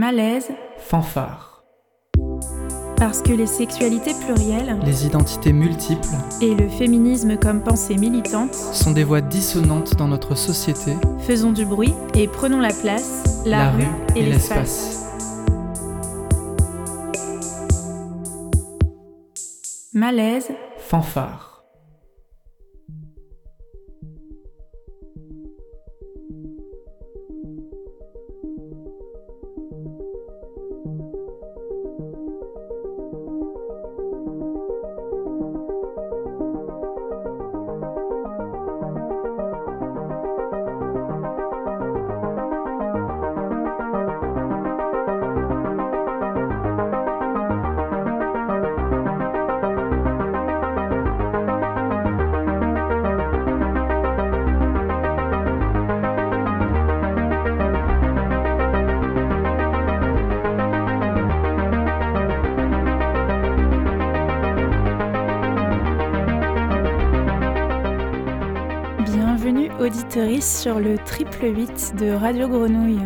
Malaise, fanfare. Parce que les sexualités plurielles, les identités multiples et le féminisme comme pensée militante sont des voix dissonantes dans notre société. Faisons du bruit et prenons la place, la, rue, et, l'espace. Malaise, fanfare. Sur le triple 8 de Radio Grenouille.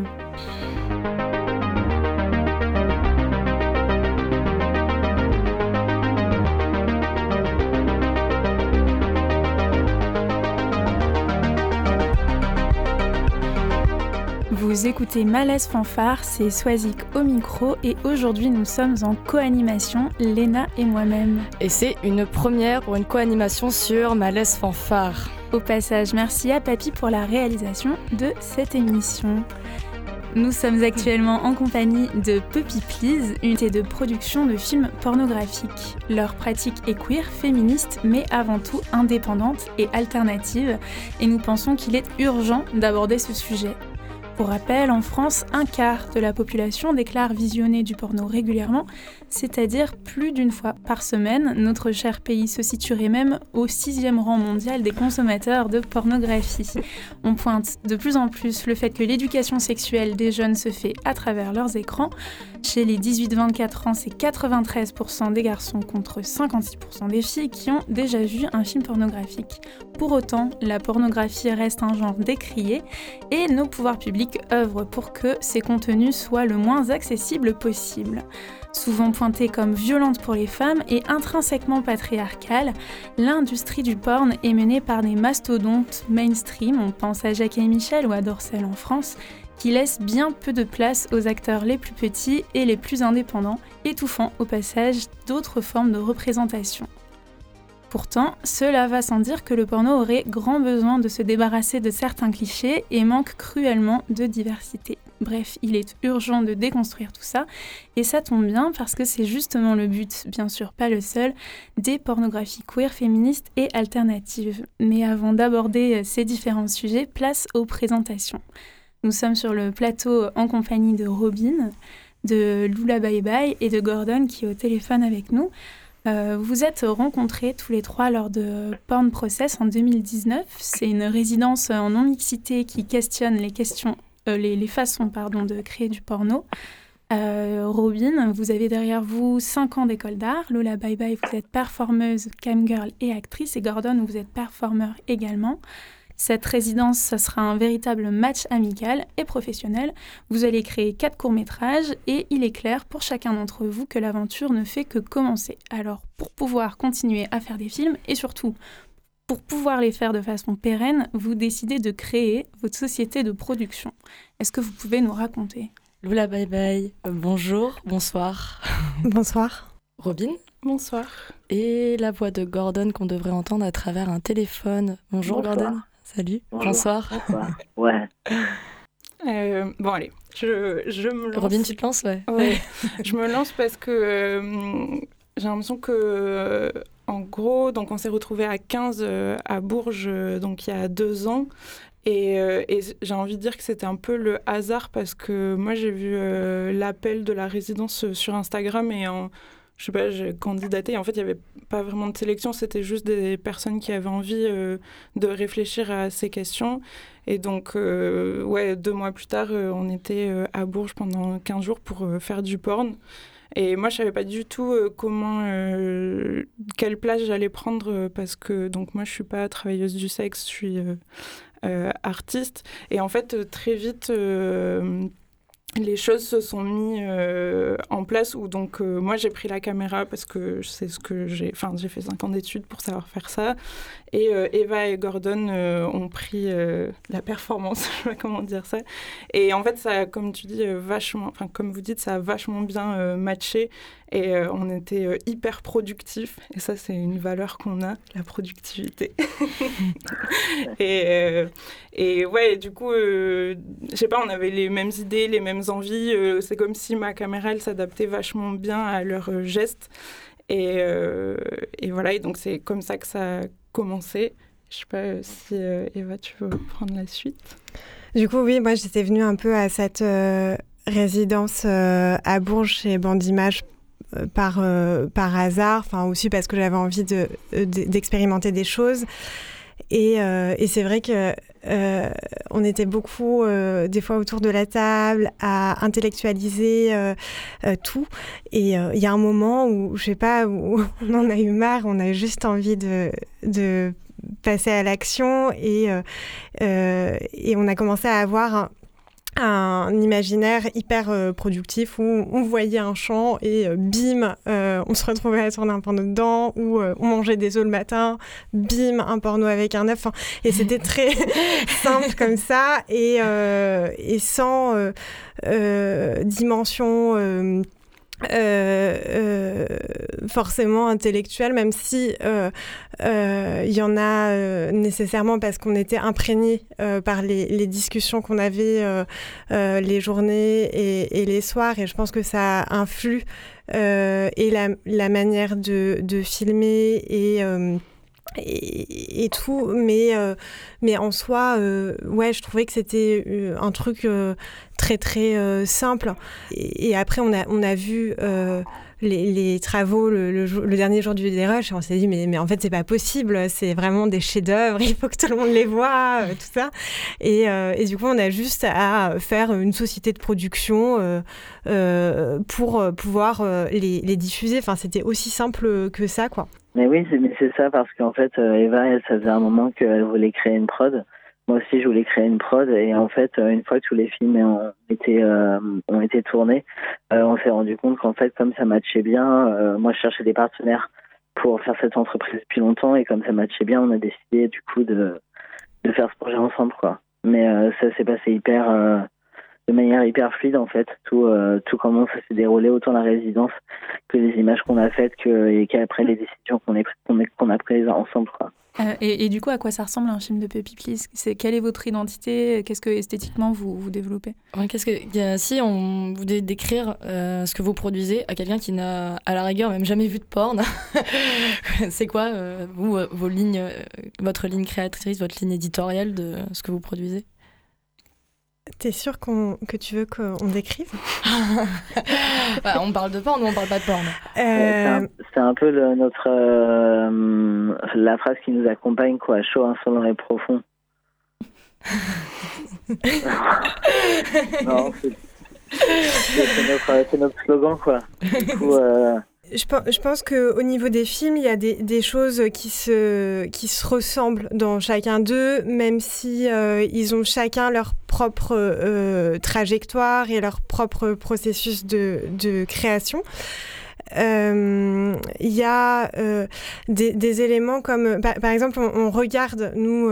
Vous écoutez Malaise Fanfare, c'est Swazik au micro et aujourd'hui nous sommes en co-animation, Léna et moi-même. Et c'est une première pour une co-animation sur Malaise Fanfare. Au passage, merci à Papy pour la réalisation de cette émission. Nous sommes actuellement en compagnie de Puppy Please, unité de production de films pornographiques. Leur pratique est queer, féministe, mais avant tout indépendante et alternative, et nous pensons qu'il est urgent d'aborder ce sujet. Pour rappel, en France, un quart de la population déclare visionner du porno régulièrement, c'est-à-dire plus d'une fois par semaine. Notre cher pays se situerait même au sixième rang mondial des consommateurs de pornographie. On pointe de plus en plus le fait que l'éducation sexuelle des jeunes se fait à travers leurs écrans. Chez les 18-24 ans, c'est 93% des garçons contre 56% des filles qui ont déjà vu un film pornographique. Pour autant, la pornographie reste un genre décrié et nos pouvoirs publics œuvrent pour que ces contenus soient le moins accessibles possible. Souvent pointée comme violente pour les femmes et intrinsèquement patriarcale, l'industrie du porn est menée par des mastodontes mainstream, on pense à Jacques et Michel ou à Dorcel en France, qui laissent bien peu de place aux acteurs les plus petits et les plus indépendants, étouffant au passage d'autres formes de représentation. Pourtant, cela va sans dire que le porno aurait grand besoin de se débarrasser de certains clichés et manque cruellement de diversité. Bref, il est urgent de déconstruire tout ça, et ça tombe bien parce que c'est justement le but, bien sûr pas le seul, des pornographies queer, féministes et alternatives. Mais avant d'aborder ces différents sujets, place aux présentations. Nous sommes sur le plateau en compagnie de Robin, de Lula Bye Bye et de Gordon qui est au téléphone avec nous. Euh, vous êtes rencontrés tous les trois lors de Porn Process en 2019. C'est une résidence en non-mixité qui questionne les, questions, euh, les, façons pardon, de créer du porno. Euh, Robin, vous avez derrière vous 5 ans d'école d'art. Lola Bye Bye, vous êtes performeuse, camgirl et actrice. Et Gordon, vous êtes performeur également. Cette résidence, ça sera un véritable match amical et professionnel. Vous allez créer quatre courts-métrages et il est clair pour chacun d'entre vous que l'aventure ne fait que commencer. Alors, pour pouvoir continuer à faire des films et surtout pour pouvoir les faire de façon pérenne, vous décidez de créer votre société de production. Est-ce que vous pouvez nous raconter? Lula, bye bye. Bonjour, bonsoir. bonsoir. Robin Bonsoir. Et la voix de Gordon qu'on devrait entendre à travers un téléphone. Bonjour Gordon. Salut, bonsoir. Ouais. Euh, bon, allez, je, je, me lance. Robin, tu te lances Ouais. je me lance parce que euh, j'ai l'impression que, en gros, donc on s'est retrouvés à 15 à Bourges, donc il y a deux ans. Et, et j'ai envie de dire que c'était un peu le hasard parce que moi j'ai vu l'appel de la résidence sur Instagram et je sais pas, j'ai candidaté. En fait, il n'y avait pas vraiment de sélection, c'était juste des personnes qui avaient envie euh, de réfléchir à ces questions. Et donc, euh, ouais, deux mois plus tard, euh, on était à Bourges pendant 15 jours pour faire du porn. Et moi, je savais pas du tout comment, quelle place j'allais prendre parce que donc moi, je suis pas travailleuse du sexe, je suis artiste. Et en fait, très vite les choses se sont mises euh, en place où donc euh, moi j'ai pris la caméra parce que c'est ce que j'ai enfin j'ai fait 5 ans d'études pour savoir faire ça et euh, Eva et Gordon ont pris la performance je sais pas comment dire ça et en fait ça comme tu dis vachement enfin comme vous dites ça a vachement bien matché et on était hyper productifs et ça c'est une valeur qu'on a la productivité et ouais du coup je sais pas on avait les mêmes idées les mêmes envies. Euh, c'est comme si ma caméra, elle s'adaptait vachement bien à leurs euh, gestes. Euh, et, voilà, et donc c'est comme ça que ça a commencé. Je sais pas si Eva, tu veux prendre la suite. Du coup, oui, moi j'étais venue un peu à cette résidence à Bourges chez Bandimage par, par hasard, enfin aussi parce que j'avais envie d'expérimenter de, des choses. Et, et c'est vrai que euh, on était beaucoup, euh, des fois, autour de la table à intellectualiser euh, tout. Et il y a un moment où, je sais pas, où on en a eu marre, on a juste envie de, de passer à l'action et, et on a commencé à avoir un, un imaginaire hyper euh, productif où on voyait un champ et euh, bim, euh, on se retrouvait à tourner un porno dedans, ou on mangeait des œufs le matin, bim, un porno avec un œuf. et c'était très simple comme ça et, et sans dimension euh, euh, forcément intellectuel, même si euh, il y en a nécessairement parce qu'on était imprégné par les, discussions qu'on avait les journées et, les soirs, et je pense que ça influe et la, manière de filmer et et, tout, mais, euh, mais en soi, euh, ouais, je trouvais que c'était euh, un truc très très simple. Et, après, on a, on a vu les, travaux le, dernier jour du Rush et on s'est dit, mais, mais en fait, c'est pas possible, c'est vraiment des chefs-d'œuvre, il faut que tout le monde les voit, tout ça. Et, et, du coup, on a juste à faire une société de production pour pouvoir les, les diffuser. Enfin, c'était aussi simple que ça, quoi. Mais oui, c'est ça parce qu'en fait, euh, Eva, elle, ça faisait un moment qu'elle voulait créer une prod. Moi aussi, je voulais créer une prod et en fait, euh, une fois que tous les films ont été euh, ont été tournés, on s'est rendu compte qu'en fait, comme ça matchait bien, moi, je cherchais des partenaires pour faire cette entreprise depuis longtemps et comme ça matchait bien, on a décidé du coup de de faire ce projet ensemble, quoi. Mais ça s'est passé hyper de manière hyper fluide en fait. Tout, euh, tout comment ça s'est déroulé, autant la résidence que les images qu'on a faites que, et qu'après les décisions qu'on qu'on a prises ensemble. Quoi. Euh, et, du coup, à quoi ça ressemble un film de Puppy Please? C'est quelle est votre identité? Qu'est-ce que esthétiquement vous, vous développez? Qu'est-ce que si on vous décrire euh, ce que vous produisez à quelqu'un qui n'a à la rigueur même jamais vu de porn, c'est quoi vous vos lignes, votre ligne créatrice, votre ligne éditoriale de ce que vous produisez? T'es sûr qu'on, que tu veux qu'on décrive? Bah, On parle de porn ou on parle pas de porn? Euh... C'est, un, peu le, notre euh, la phrase qui nous accompagne quoi, chaud, insolent et profond. non, c'est, c'est, notre, c'est notre slogan quoi. Du coup, euh, je, pense qu'au niveau des films, il y a des, choses qui se, qui se ressemblent dans chacun d'eux, même si euh, ils ont chacun leur propre euh, trajectoire et leur propre processus de, de création. Euh, il y a des, éléments comme, par, exemple, on, regarde, nous,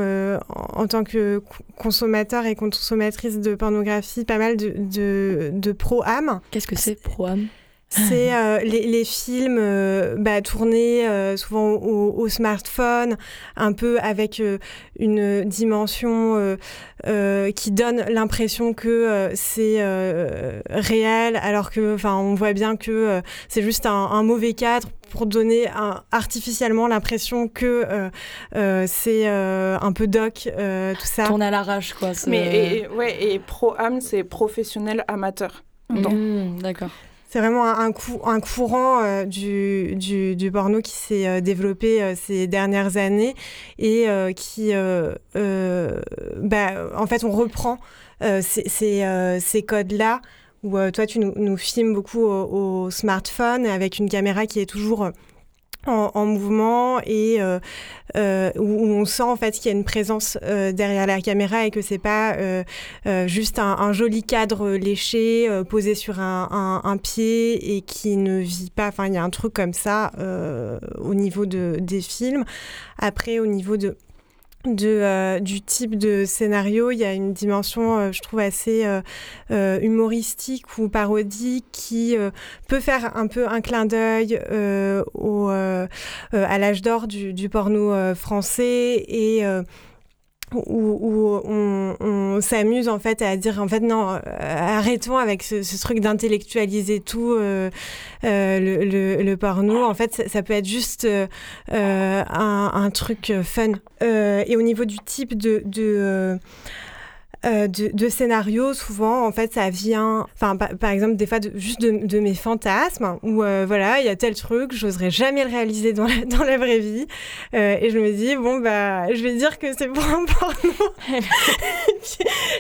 en, tant que consommateurs et consommatrices de pornographie, pas mal de, de, de pro-âme. Qu'est-ce que c'est pro-âme c'est euh, les, films euh, bah, tournés euh, souvent au, smartphone, un peu avec une dimension qui donne l'impression que c'est réel, alors que, enfin, on voit bien que c'est juste un, mauvais cadre pour donner artificiellement l'impression que c'est un peu doc, tout ça. Tourne à l'arrache, quoi. Mais et, ouais, et pro-am, c'est professionnel amateur. Mmh, d'accord. C'est vraiment un, courant euh, du, porno qui s'est euh, développé euh, ces dernières années et qui, bah, en fait, on reprend ces, codes-là où toi, tu nous, filmes beaucoup au, au, smartphone avec une caméra qui est toujours en, mouvement et euh, euh, où, on sent en fait qu'il y a une présence euh, derrière la caméra et que c'est pas juste un, joli cadre léché posé sur un, un, pied et qui ne vit pas. Enfin, il y a un truc comme ça au niveau de, des films. Après, au niveau de de, euh, du type de scénario, il y a une dimension, euh, je trouve, assez euh, humoristique ou parodique qui peut faire un peu un clin d'œil au, à l'âge d'or du, du, porno français et où, on, s'amuse en fait à dire en fait non euh, arrêtons avec ce, truc d'intellectualiser tout euh, euh, le, le, porno. En fait ça, peut être juste un, un, truc fun. Et au niveau du type de, de euh, de, scénarios, souvent, en fait, ça vient, enfin, par, exemple, des fois, juste de, mes fantasmes, où, euh, voilà, il y a tel truc, j'oserais jamais le réaliser dans la, dans la vraie vie. Euh, et je me dis, bon, bah, je vais dire que c'est pour un porno.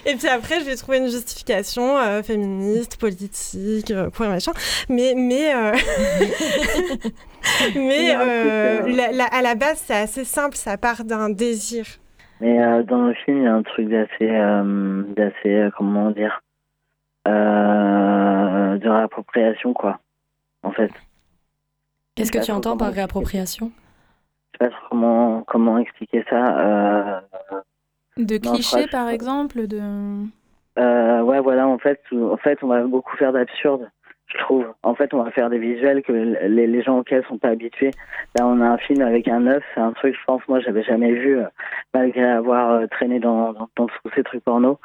et, puis, après, je vais trouver une justification féministe, politique, pour machin. Mais, mais, mais à la base, c'est assez simple, ça part d'un désir. Mais euh, dans le film, il y a un truc d'assez, euh, d'assez, euh, comment dire, de réappropriation, quoi, en fait. Qu'est-ce que tu entends par réappropriation Je sais pas comment, comment expliquer ça. de clichés, par exemple de... ouais, voilà, en fait, en fait, on va beaucoup faire d'absurde je trouve. En fait, on va faire des visuels que les, gens auxquels sont pas habitués. Là, on a un film avec un œuf, c'est un truc, je pense, moi, j'avais jamais vu, euh, malgré avoir euh, traîné dans, dans, tous ces trucs porno.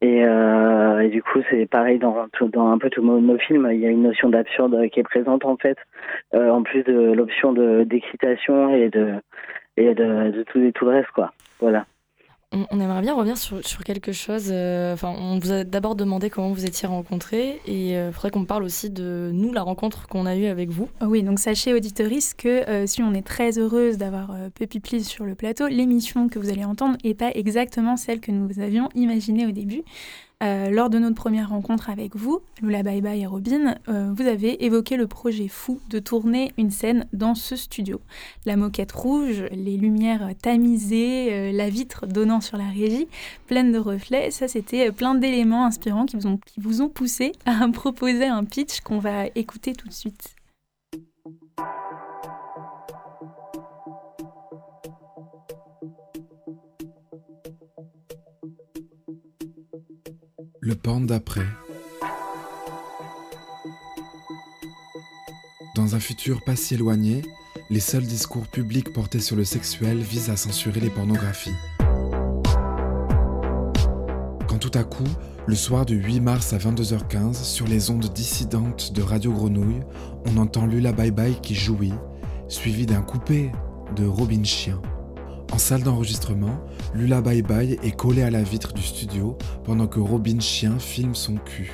Et, euh, du coup, c'est pareil dans, dans un peu tous nos, films. Il y a une notion d'absurde qui est présente en fait, euh, en plus de l'option de d'excitation et de et de, de tout, tout le reste, quoi. Voilà. On, aimerait bien revenir sur, quelque chose. Euh, enfin, on vous a d'abord demandé comment vous étiez rencontrés et il euh, faudrait qu'on parle aussi de nous, la rencontre qu'on a eue avec vous. Oui, donc sachez, auditoris, que euh, si on est très heureuse d'avoir Puppy Please sur le plateau, l'émission que vous allez entendre n'est pas exactement celle que nous avions imaginée au début. Euh, lors de notre première rencontre avec vous, Lula Bye Bye et Robin, euh, vous avez évoqué le projet fou de tourner une scène dans ce studio. La moquette rouge, les lumières tamisées, euh, la vitre donnant sur la régie, pleine de reflets, ça c'était plein d'éléments inspirants qui vous, ont, qui vous ont poussé à proposer un pitch qu'on va écouter tout de suite. Le porn d'après. Dans un futur pas si éloigné, les seuls discours publics portés sur le sexuel visent à censurer les pornographies. Quand tout à coup, le soir du 8 mars à 22h15, sur les ondes dissidentes de Radio Grenouille, on entend Lula Bye Bye qui jouit, suivi d'un coupé de Robin Chien. En salle d'enregistrement, Lula Bye Bye est collé à la vitre du studio pendant que Robin Chien filme son cul.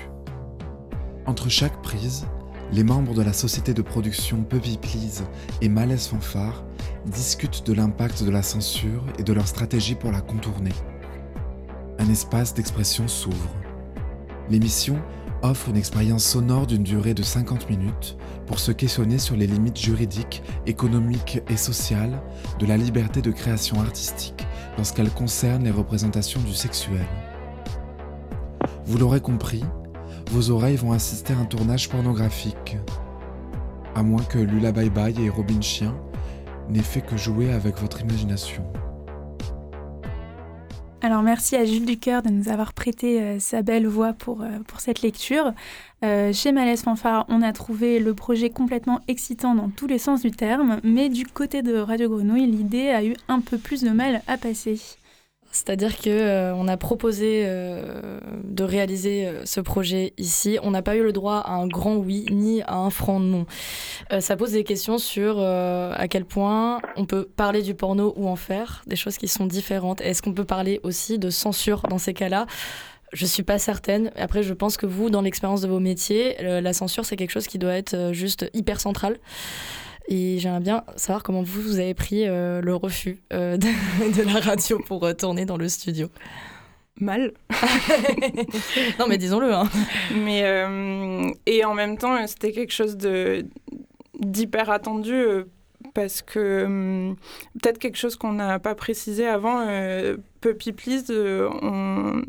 Entre chaque prise, les membres de la société de production Puppy Please et Malaise Fanfare discutent de l'impact de la censure et de leur stratégie pour la contourner. Un espace d'expression s'ouvre. L'émission offre une expérience sonore d'une durée de 50 minutes pour se questionner sur les limites juridiques, économiques et sociales de la liberté de création artistique lorsqu'elle concerne les représentations du sexuel. Vous l'aurez compris, vos oreilles vont assister à un tournage pornographique. À moins que Lula Bye Bye et Robin Chien n'aient fait que jouer avec votre imagination. Alors merci à Jules Ducœur de nous avoir prêté euh, sa belle voix pour, euh, cette lecture. Euh, chez Malaise Fanfare, on a trouvé le projet complètement excitant dans tous les sens du terme, mais du côté de Radio Grenouille, l'idée a eu un peu plus de mal à passer. C'est-à-dire que euh, on a proposé euh, de réaliser euh, ce projet ici. On n'a pas eu le droit à un grand oui ni à un franc non. ça pose des questions sur à quel point on peut parler du porno ou en faire, des choses qui sont différentes. Est-ce qu'on peut parler aussi de censure dans ces cas-là? Je suis pas certaine. Après, je pense que vous, dans l'expérience de vos métiers, la censure, c'est quelque chose qui doit être juste hyper central. Et j'aimerais bien savoir comment vous, vous avez pris euh, le refus euh, de, la radio pour euh, tourner dans le studio. Mal. non, mais disons-le. Hein. Mais, et en même temps, c'était quelque chose de, d'hyper attendu parce que hum, peut-être quelque chose qu'on n'a pas précisé avant, Puppy Please, on...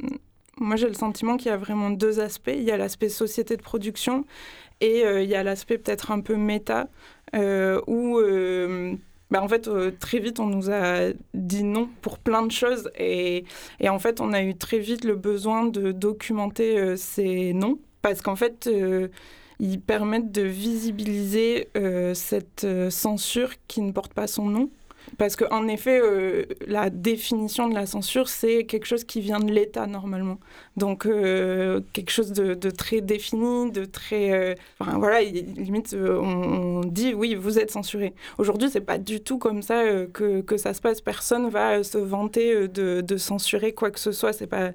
moi j'ai le sentiment qu'il y a vraiment deux aspects. Il y a l'aspect société de production et il y a l'aspect peut-être un peu méta, où bah, en fait, euh, très vite, on nous a dit non pour plein de choses. Et, et en fait, on a eu très vite le besoin de documenter euh, ces noms. Parce qu'en fait, euh, ils permettent de visibiliser cette censure qui ne porte pas son nom. Parce qu'en effet, la définition de la censure, c'est quelque chose qui vient de l'État normalement. Donc euh, quelque chose de, très défini, de très, euh, enfin voilà, limite euh, on, dit oui vous êtes censuré. Aujourd'hui c'est pas du tout comme ça que, que, ça se passe. Personne va se vanter de, censurer quoi que ce soit. C'est pas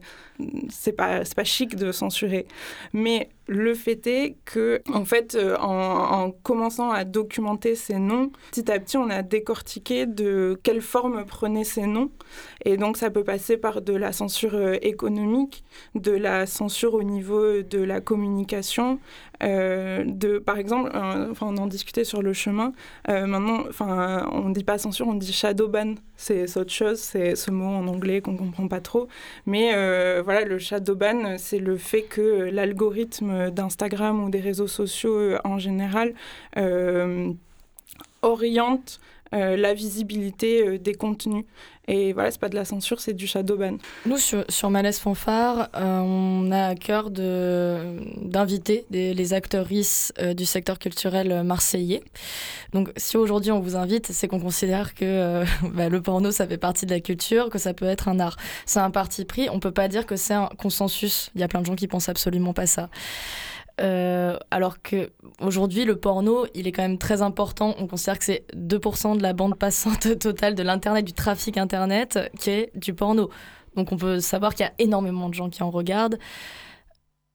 pas pas chic de censurer. Mais le fait est que en fait en, en, commençant à documenter ces noms, petit à petit on a décortiqué de quelle forme prenaient ces noms. Et donc ça peut passer par de la censure économique de la censure au niveau de la communication. Euh, de, par exemple, enfin, on en discutait sur le chemin. Euh, maintenant, enfin, on ne dit pas censure, on dit shadow ban. C'est autre chose, c'est ce mot en anglais qu'on ne comprend pas trop. Mais euh, voilà, le shadow ban, c'est le fait que l'algorithme d'Instagram ou des réseaux sociaux en général oriente la visibilité des contenus. Et voilà, c'est pas de la censure, c'est du shadow ban. Nous, sur, sur Malaise Fanfare, euh, on a à cœur d'inviter les actrices euh, du secteur culturel marseillais. Donc, si aujourd'hui on vous invite, c'est qu'on considère que euh, bah, le porno, ça fait partie de la culture, que ça peut être un art. C'est un parti pris. On peut pas dire que c'est un consensus. Il y a plein de gens qui pensent absolument pas ça. Euh, alors que aujourd'hui, le porno, il est quand même très important. On considère que c'est 2% de la bande passante totale de l'Internet, du trafic Internet, qui est du porno. Donc on peut savoir qu'il y a énormément de gens qui en regardent.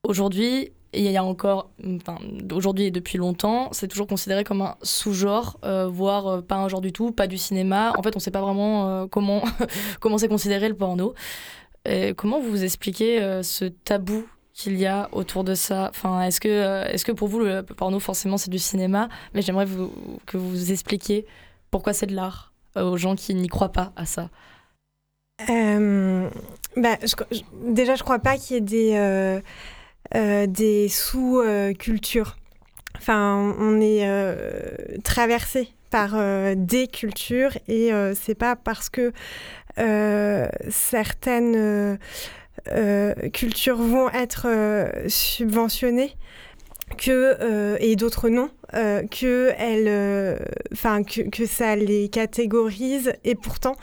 Aujourd'hui, il y a encore, enfin, aujourd'hui et depuis longtemps, c'est toujours considéré comme un sous-genre, euh, voire euh, pas un genre du tout, pas du cinéma. En fait, on ne sait pas vraiment comment comment c'est considéré le porno. Comment vous expliquez ce tabou qu'il y a autour de ça enfin, Est-ce que, euh, est que pour vous, le porno, forcément, c'est du cinéma? Mais j'aimerais que vous expliquiez pourquoi c'est de l'art euh, aux gens qui n'y croient pas à ça. Euh, bah, déjà, je crois pas qu'il y ait des, des sous-cultures. Enfin, on est traversé par des cultures et c'est pas parce que certaines euh, cultures vont être euh, subventionnées que euh, et d'autres non que enfin que, que, ça les catégorise. Et pourtant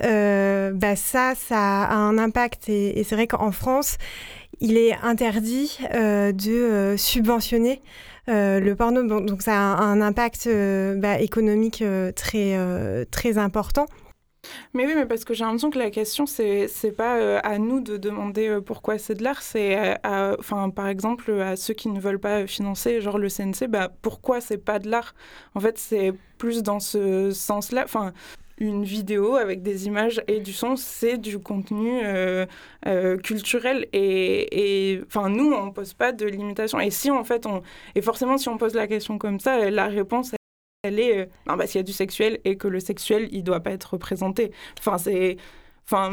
bah ça ça a un impact. Et, c'est vrai qu'en France il est interdit de subventionner le porno. Donc ça a un, impact bah, économique très très important mais oui, mais parce que j'ai l'impression que la question, c'est c'est pas euh, à nous de demander euh, pourquoi c'est de l'art, c'est enfin par exemple à ceux qui ne veulent pas financer, genre le CNC, bah pourquoi c'est pas de l'art? En fait, c'est plus dans ce sens-là. Enfin, une vidéo avec des images et du son, c'est du contenu euh, culturel. Et enfin, nous, on pose pas de limitation. Et si, en fait, on... Et forcément, si on pose la question comme ça, la réponse, elle euh, non bah s'il y a du sexuel et que le sexuel il doit pas être représenté enfin c'est Enfin,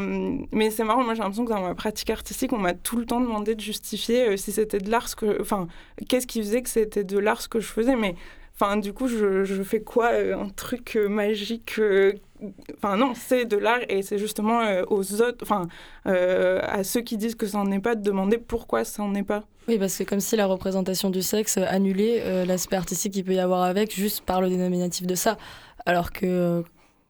mais c'est marrant, moi j'ai l'impression que dans ma pratique artistique, on m'a tout le temps demandé de justifier euh, si c'était de l'art, ce que, enfin, qu'est-ce qui faisait que c'était de l'art ce que je faisais. Mais Enfin, du coup, je, je fais quoi euh, Un truc magique Enfin, non, c'est de l'art et c'est justement aux autres, enfin, à ceux qui disent que ça n'en est pas, de demander pourquoi ça n'en est pas. Oui, parce que c'est comme si la représentation du sexe annulait l'aspect artistique qu'il peut y avoir avec juste par le dénominatif de ça. Alors que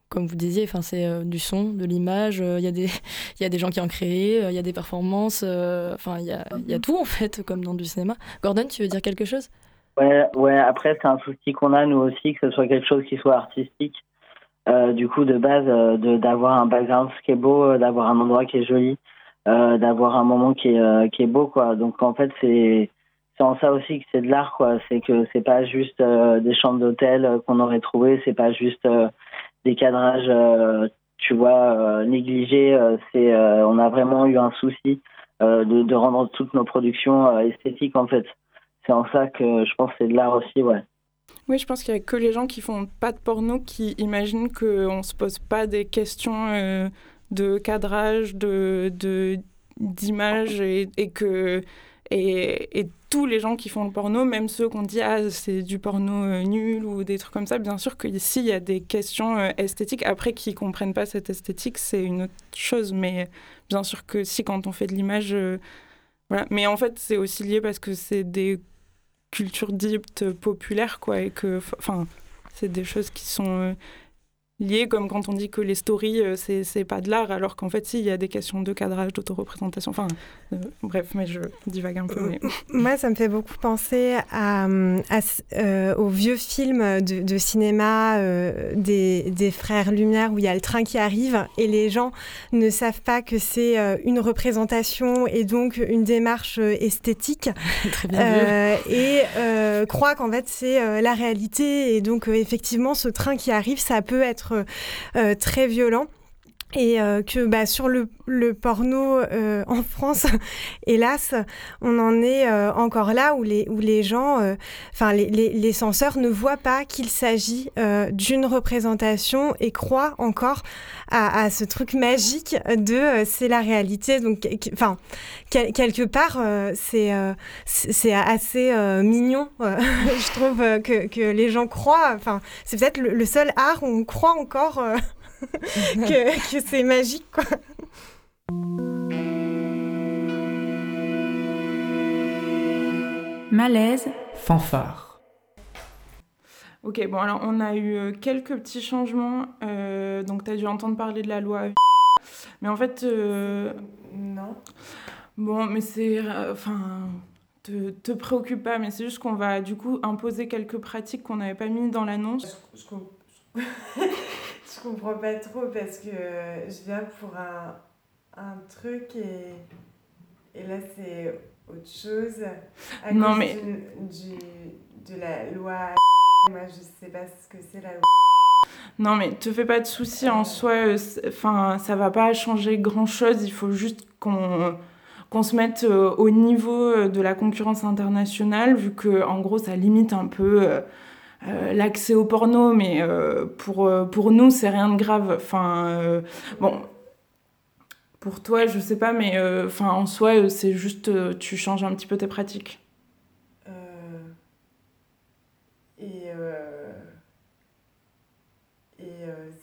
comme vous disiez, enfin c'est du son, de l'image. Il y a des il y a des gens qui en créent, il y a des performances. Enfin il y a, y a tout en fait comme dans du cinéma. Gordon, tu veux dire quelque chose? Ouais, ouais. Après, c'est un souci qu'on a nous aussi, que ce soit quelque chose qui soit artistique. Euh, du coup, de base, euh, de d'avoir un background qui est beau, euh, d'avoir un endroit qui est joli, euh, d'avoir un moment qui est qui est beau, quoi. Donc en fait, c'est c'est en ça aussi que c'est de l'art, quoi. C'est que c'est pas juste des chambres d'hôtel qu'on aurait trouvé, c'est pas juste des cadrages, tu vois, négligés. c'est on a vraiment eu un souci de, de rendre toutes nos productions esthétiques, en fait c'est en ça que je pense que c'est de l'art aussi, ouais. Oui, je pense qu'il y a que les gens qui font pas de porno qui imaginent qu'on se pose pas des questions euh, de cadrage, de d'image et, que et, tous les gens qui font le porno, même ceux qu'on dit ah c'est du porno euh, nul ou des trucs comme ça, bien sûr qu'ici il y a des questions euh, esthétiques. Après, qui comprennent pas cette esthétique, c'est une autre chose. Mais bien sûr que si quand on fait de l'image, voilà. Mais en fait, c'est aussi lié parce que c'est des culture dites populaire, quoi, et que, enfin, c'est des choses qui sont euh, liées, comme quand on dit que les stories, euh, c'est pas de l'art, alors qu'en fait, si, il y a des questions de cadrage, d'autoreprésentation, enfin, euh, bref, mais je divague un peu. Mais... Moi, ça me fait beaucoup penser à, à euh, aux vieux films de, de cinéma euh, des, des, frères Lumière, où il y a le train qui arrive, et les gens ne savent pas que c'est euh, une représentation et donc une démarche esthétique, Très bien et croient qu'en fait, c'est la réalité, et donc, effectivement, ce train qui arrive, ça peut être très violent et euh, que bah, sur le, le porno euh, en France, hélas, on en est euh, encore là où les, où les gens, enfin les, les, les, censeurs ne voient pas qu'il s'agit d'une représentation et croient encore à, à ce truc magique de c'est la réalité. Donc, enfin, quel, quelque part, c'est c'est assez mignon, je trouve, que, que les gens croient. Enfin, c'est peut-être le, le, seul art où on croit encore que, que c'est magique, quoi. Malaise. Fanfare. Ok, bon, alors on a eu euh, quelques petits changements. Euh, donc, tu as dû entendre parler de la loi. Mais en fait. Euh... Non. Bon, mais c'est. Enfin. te, te préoccupe pas, mais c'est juste qu'on va du coup imposer quelques pratiques qu'on n'avait pas mis dans l'annonce. Je, comprends pas trop parce que je viens pour un, un truc et, et là c'est autre chose. À non cause mais. Du, du, de la loi. Moi je sais pas ce que c'est la loi. Non mais te fais pas de soucis en soi, enfin ça va pas changer grand chose, il faut juste qu'on se mette au niveau de la concurrence internationale vu que en gros ça limite un peu euh, l'accès au porno, mais euh, pour, pour nous, c'est rien de grave. Enfin, euh, bon, pour toi, je sais pas, mais enfin, en soi, c'est juste, tu changes un petit peu tes pratiques. et et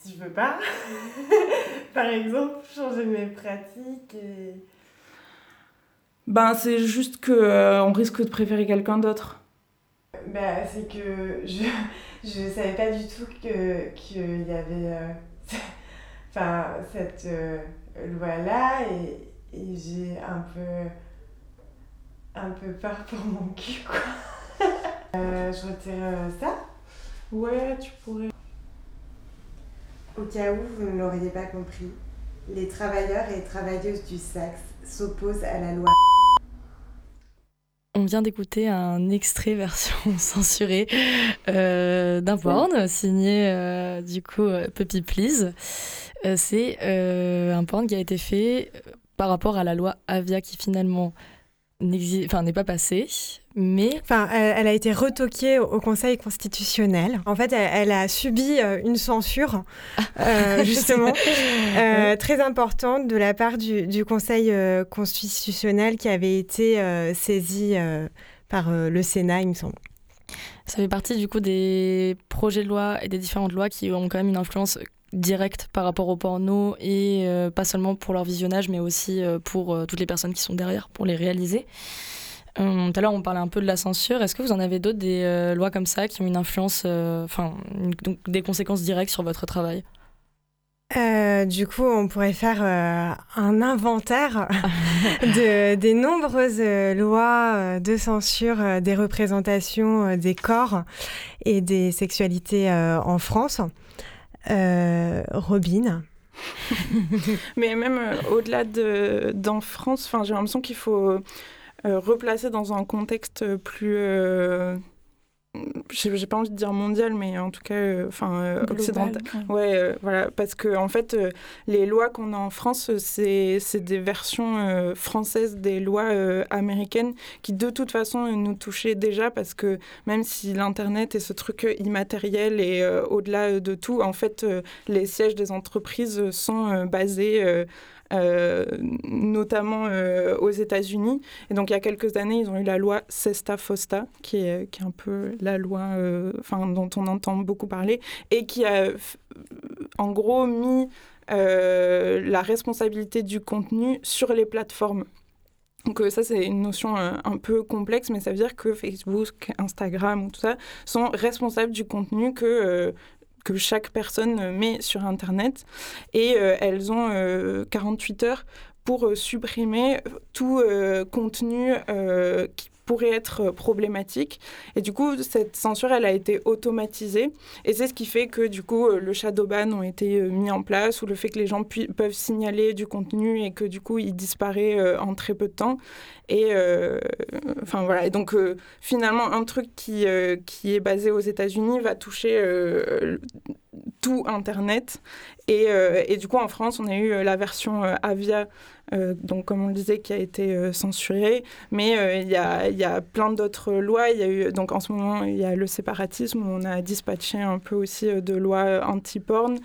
si je veux pas, par exemple, changer mes pratiques et... Ben, c'est juste que on risque de préférer quelqu'un d'autre. Bah, c'est que je je savais pas du tout que qu'il y avait euh, enfin cette euh, loi là et, et j'ai un peu un peu peur pour mon cul quoi. euh, je retire ça. Ouais, tu pourrais. Au cas où vous ne l'auriez pas compris, les travailleurs et travailleuses du sexe s'opposent à la loi. On vient d'écouter un extrait version censurée euh, d'un porn signé euh, du coup euh, Puppy Please. c'est un porn qui a été fait par rapport à la loi Avia qui finalement enfin, n'est pas passée, mais... Enfin, elle, a été retoquée au Conseil constitutionnel. En fait, elle, a subi euh, une censure, euh, justement, euh, très importante de la part du, du Conseil constitutionnel qui avait été euh, saisi par le Sénat, il me semble. Ça fait partie du coup des projets de loi et des différentes lois qui ont quand même une influence directe par rapport au porno et euh, pas seulement pour leur visionnage mais aussi euh, pour euh, toutes les personnes qui sont derrière pour les réaliser. Tout à l'heure on parlait un peu de la censure. Est-ce que vous en avez d'autres des lois comme ça qui ont une influence, enfin donc des conséquences directes sur votre travail? Euh, du coup, on pourrait faire euh, un inventaire de, des nombreuses lois de censure des représentations des corps et des sexualités en France. Euh, Robin. Mais même euh, au-delà de, d'en France, enfin, j'ai l'impression qu'il faut euh, replacer dans un contexte plus, euh, j'ai pas envie de dire mondial, mais en tout cas, euh, enfin euh, occidental. ouais. Ouais, euh, voilà, parce que en fait, les lois qu'on a en France, c'est des versions françaises des lois américaines qui de toute façon nous touchaient déjà parce que même si l'internet est ce truc immatériel et au-delà de tout, en fait, les sièges des entreprises sont basés notamment euh, aux États-Unis. Et donc, il y a quelques années, ils ont eu la loi Sesta-Fosta, qui est, qui est un peu la loi euh, dont on entend beaucoup parler, et qui a, en gros, mis euh, la responsabilité du contenu sur les plateformes. Donc euh, ça, c'est une notion euh, un peu complexe, mais ça veut dire que Facebook, Instagram ou tout ça sont responsables du contenu que, euh, que chaque personne met sur Internet. Et euh, elles ont euh, 48 heures pour euh, supprimer tout euh, contenu euh, qui pourrait être problématique. Et du coup, cette censure, elle a été automatisée. Et c'est ce qui fait que, du coup, euh, le shadow ban ont été euh, mis en place, ou le fait que les gens peuvent signaler du contenu et que, du coup, il disparaît euh, en très peu de temps. Et euh, enfin voilà. Et donc euh, finalement, un truc qui, euh, qui est basé aux États-Unis va toucher euh, tout Internet. Et, euh, et du coup, en France, on a eu euh, la version euh, Avia, euh, donc comme on le disait, qui a été euh, censurée. Mais euh, il y, a, plein d'autres lois. Il y a eu donc en ce moment, il y a le séparatisme où on a dispatché un peu aussi euh, de lois anti-porn.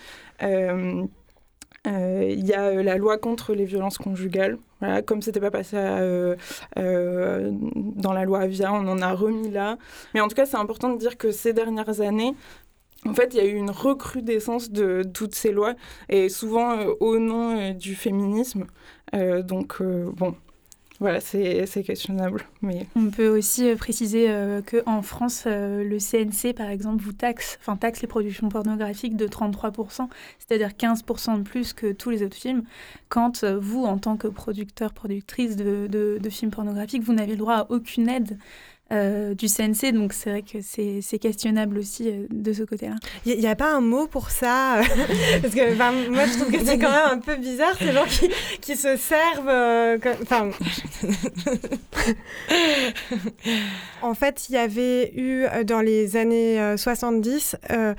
Il y a la loi contre les violences conjugales. Voilà, comme c'était pas passé dans la loi Avia, on en a remis là. Mais en tout cas, c'est important de dire que ces dernières années, en fait, il y a eu une recrudescence de toutes ces lois, et souvent euh, au nom euh, du féminisme. Euh, donc, bon, voilà, c'est questionnable. Mais On peut aussi préciser qu'en France, le CNC, par exemple, vous taxe, enfin, taxe les productions pornographiques de 33%, c'est-à-dire 15% de plus que tous les autres films, quand vous, en tant que producteur, productrice de- de films pornographiques, vous n'avez le droit à aucune aide euh, du CNC, donc c'est vrai que c'est questionnable aussi euh, de ce côté-là. Il n'y a, pas un mot pour ça Parce que moi, je trouve que c'est quand même un peu bizarre, ces gens qui, se servent. euh, en fait, il y avait eu euh, dans les années euh, 70 euh,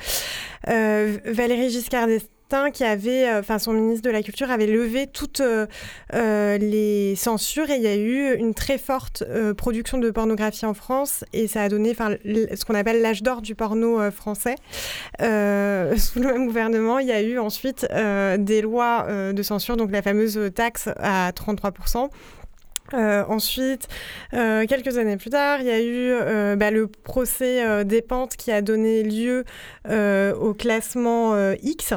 euh, Valérie Giscard d'Estaing qui avait, euh, enfin son ministre de la Culture avait levé toutes euh, euh, les censures et il y a eu une très forte production de pornographie en France et ça a donné ce qu'on appelle l'âge d'or du porno français. Sous le même gouvernement, il y a eu ensuite des lois de censure, donc la fameuse taxe à 33%. Euh, ensuite, quelques années plus tard, il y a eu bah, le procès des pentes qui a donné lieu au classement X.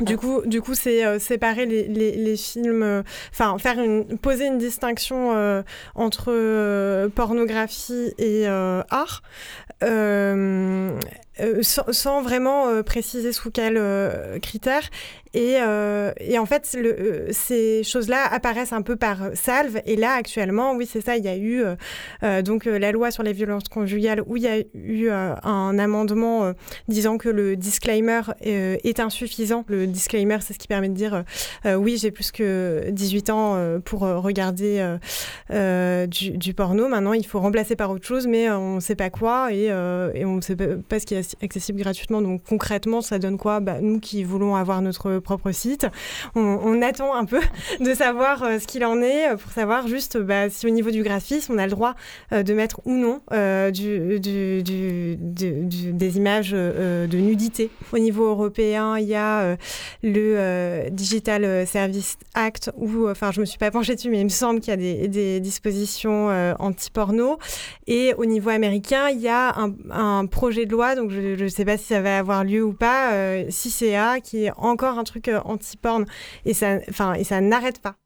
Du coup, du coup, c'est euh, séparer les, films, euh, enfin faire une, poser une distinction euh, entre pornographie et art, euh, sans, vraiment euh, préciser sous quels euh, critères. Et, euh, en fait, ces choses-là apparaissent un peu par salve. Et là, actuellement, oui, c'est ça, il y a eu donc la loi sur les violences conjugales où il y a eu un amendement disant que le disclaimer est insuffisant. Le disclaimer, c'est ce qui permet de dire oui, j'ai plus que 18 ans pour regarder du, porno. Maintenant, il faut remplacer par autre chose, mais on ne sait pas quoi et, on ne sait pas, ce qui est accessible gratuitement. Donc concrètement, ça donne quoi? Bah, Nous qui voulons avoir notre propre site, on, attend un peu de savoir euh, ce qu'il en est euh, pour savoir juste bah, si au niveau du graphisme, on a le droit euh, de mettre ou non des images de nudité. Au niveau européen, il y a le Digital Service Act où, enfin, je me suis pas penchée dessus, mais il me semble qu'il y a des, dispositions anti-porno. Et au niveau américain, il y a un, un projet de loi, donc je ne sais pas si ça va avoir lieu ou pas, euh, 6CA, qui est encore un truc euh, anti-porn, et ça n'arrête pas.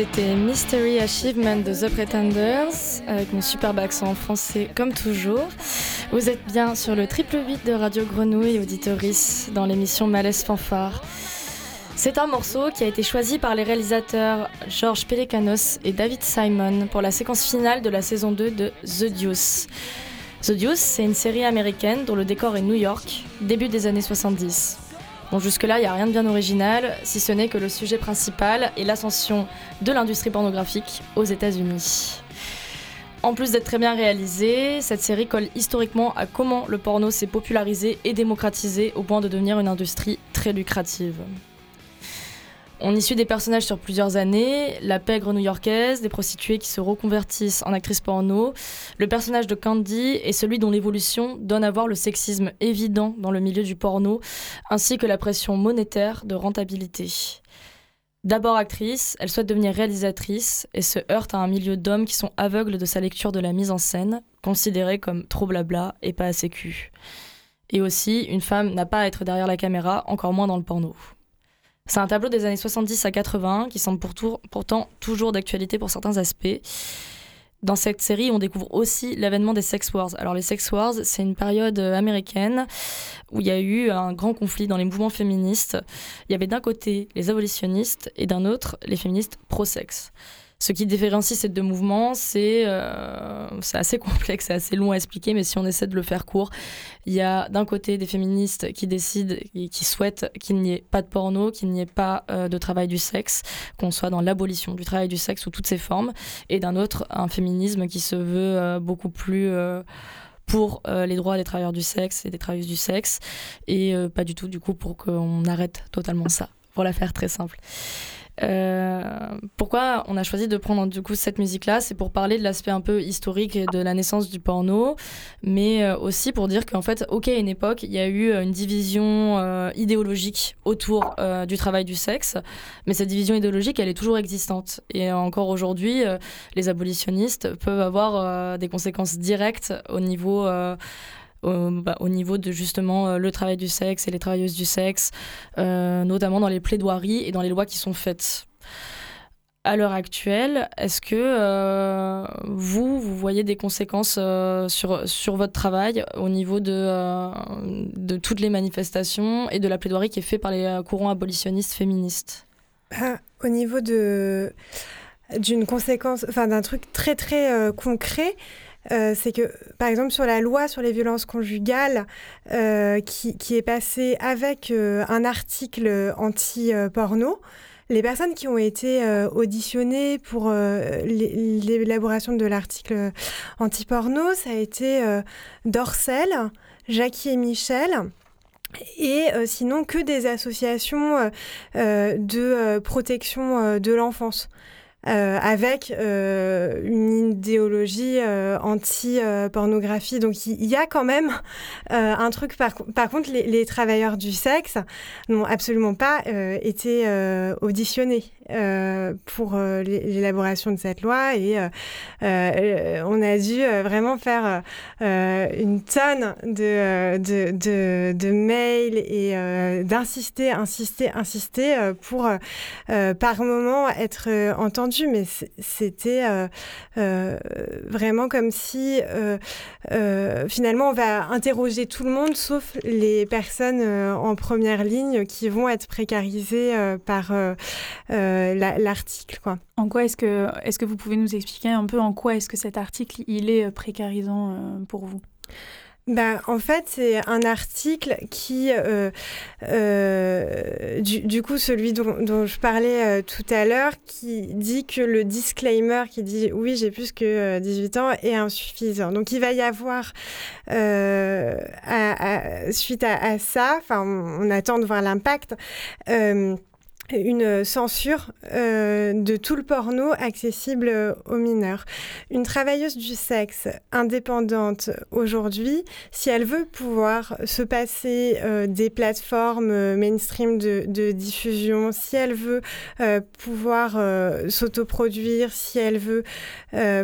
C'était Mystery Achievement de The Pretenders, avec mon superbe accent français comme toujours. Vous êtes bien sur le triple 8 de Radio Grenouille Auditoris dans l'émission Malaise Fanfare. C'est un morceau qui a été choisi par les réalisateurs Georges Pelekanos et David Simon pour la séquence finale de la saison 2 de The Deuce. The Deuce, c'est une série américaine dont le décor est New York, début des années 70. Bon, jusque-là, il n'y a rien de bien original, si ce n'est que le sujet principal est l'ascension de l'industrie pornographique aux États-Unis. En plus d'être très bien réalisée, cette série colle historiquement à comment le porno s'est popularisé et démocratisé au point de devenir une industrie très lucrative. On y suit des personnages sur plusieurs années, la pègre new-yorkaise, des prostituées qui se reconvertissent en actrices porno, le personnage de Candy est celui dont l'évolution donne à voir le sexisme évident dans le milieu du porno, ainsi que la pression monétaire de rentabilité. D'abord actrice, elle souhaite devenir réalisatrice et se heurte à un milieu d'hommes qui sont aveugles de sa lecture de la mise en scène, considérée comme trop blabla et pas assez cul. Et aussi, une femme n'a pas à être derrière la caméra, encore moins dans le porno. C'est un tableau des années 70 à 80 qui semble pourtant toujours d'actualité pour certains aspects. Dans cette série, on découvre aussi l'avènement des sex wars. Alors les sex wars, c'est une période euh, américaine où il y a eu un grand conflit dans les mouvements féministes. Il y avait d'un côté les abolitionnistes et d'un autre les féministes pro-sexe. Ce qui différencie ces deux mouvements, c'est euh, assez complexe, c'est assez long à expliquer, mais si on essaie de le faire court, il y a d'un côté des féministes qui décident et qui souhaitent qu'il n'y ait pas de porno, qu'il n'y ait pas euh, de travail du sexe, qu'on soit dans l'abolition du travail du sexe sous toutes ses formes, et d'un autre, un féminisme qui se veut euh, beaucoup plus... euh, pour les droits des travailleurs du sexe et des travailleuses du sexe, et pas du tout du coup pour qu'on arrête totalement ça, pour la faire très simple. Euh, pourquoi on a choisi de prendre du coup cette musique-là? C'est pour parler de l'aspect un peu historique de la naissance du porno, mais euh, aussi pour dire qu'en fait, ok, à une époque, il y a eu euh, une division idéologique autour du travail du sexe, mais cette division idéologique, elle est toujours existante. Et encore aujourd'hui, les abolitionnistes peuvent avoir des conséquences directes au niveau au, bah, au niveau de justement euh, le travail du sexe et les travailleuses du sexe, euh, notamment dans les plaidoiries et dans les lois qui sont faites. À l'heure actuelle, est-ce que euh, vous, vous voyez des conséquences sur, sur votre travail au niveau de, de toutes les manifestations et de la plaidoirie qui est faite par les courants abolitionnistes féministes? Ah, au niveau d'une conséquence, enfin d'un truc très très concret, euh, c'est que par exemple sur la loi sur les violences conjugales euh, qui, est passée avec euh, un article anti-porno, les personnes qui ont été auditionnées pour l'é- l'élaboration de l'article anti-porno, ça a été Dorcel, Jackie et Michel. Et sinon que des associations de protection de l'enfance. Euh, avec euh, une idéologie euh, anti-pornographie. Donc il y, a quand même euh, un truc. Par, par contre, les, les travailleurs du sexe n'ont absolument pas euh, été euh, auditionnés euh, pour euh, l'é- l'élaboration de cette loi et euh, on a dû vraiment faire une tonne de, de, de, mails et d'insister, insister, insister pour par moment être entendu, mais c'était vraiment comme si finalement on va interroger tout le monde sauf les personnes en première ligne qui vont être précarisées par euh, la- l'article. quoi. En quoi est-ce que, est-ce que vous pouvez nous expliquer un peu en quoi est-ce que cet article il est euh, précarisant euh, pour vous? Bah, en fait, c'est un article qui, euh, euh, du, du coup, celui dont, dont je parlais euh, tout à l'heure, qui dit que le disclaimer qui dit oui, j'ai plus que euh, 18 ans est insuffisant. Donc, il va y avoir, à- à- suite à, à ça, enfin, on, on attend de voir l'impact. Une censure euh, de tout le porno accessible euh, aux mineurs. Une travailleuse du sexe indépendante aujourd'hui, si elle veut pouvoir se passer euh, des plateformes mainstream de, diffusion, si elle veut pouvoir s'autoproduire, si elle veut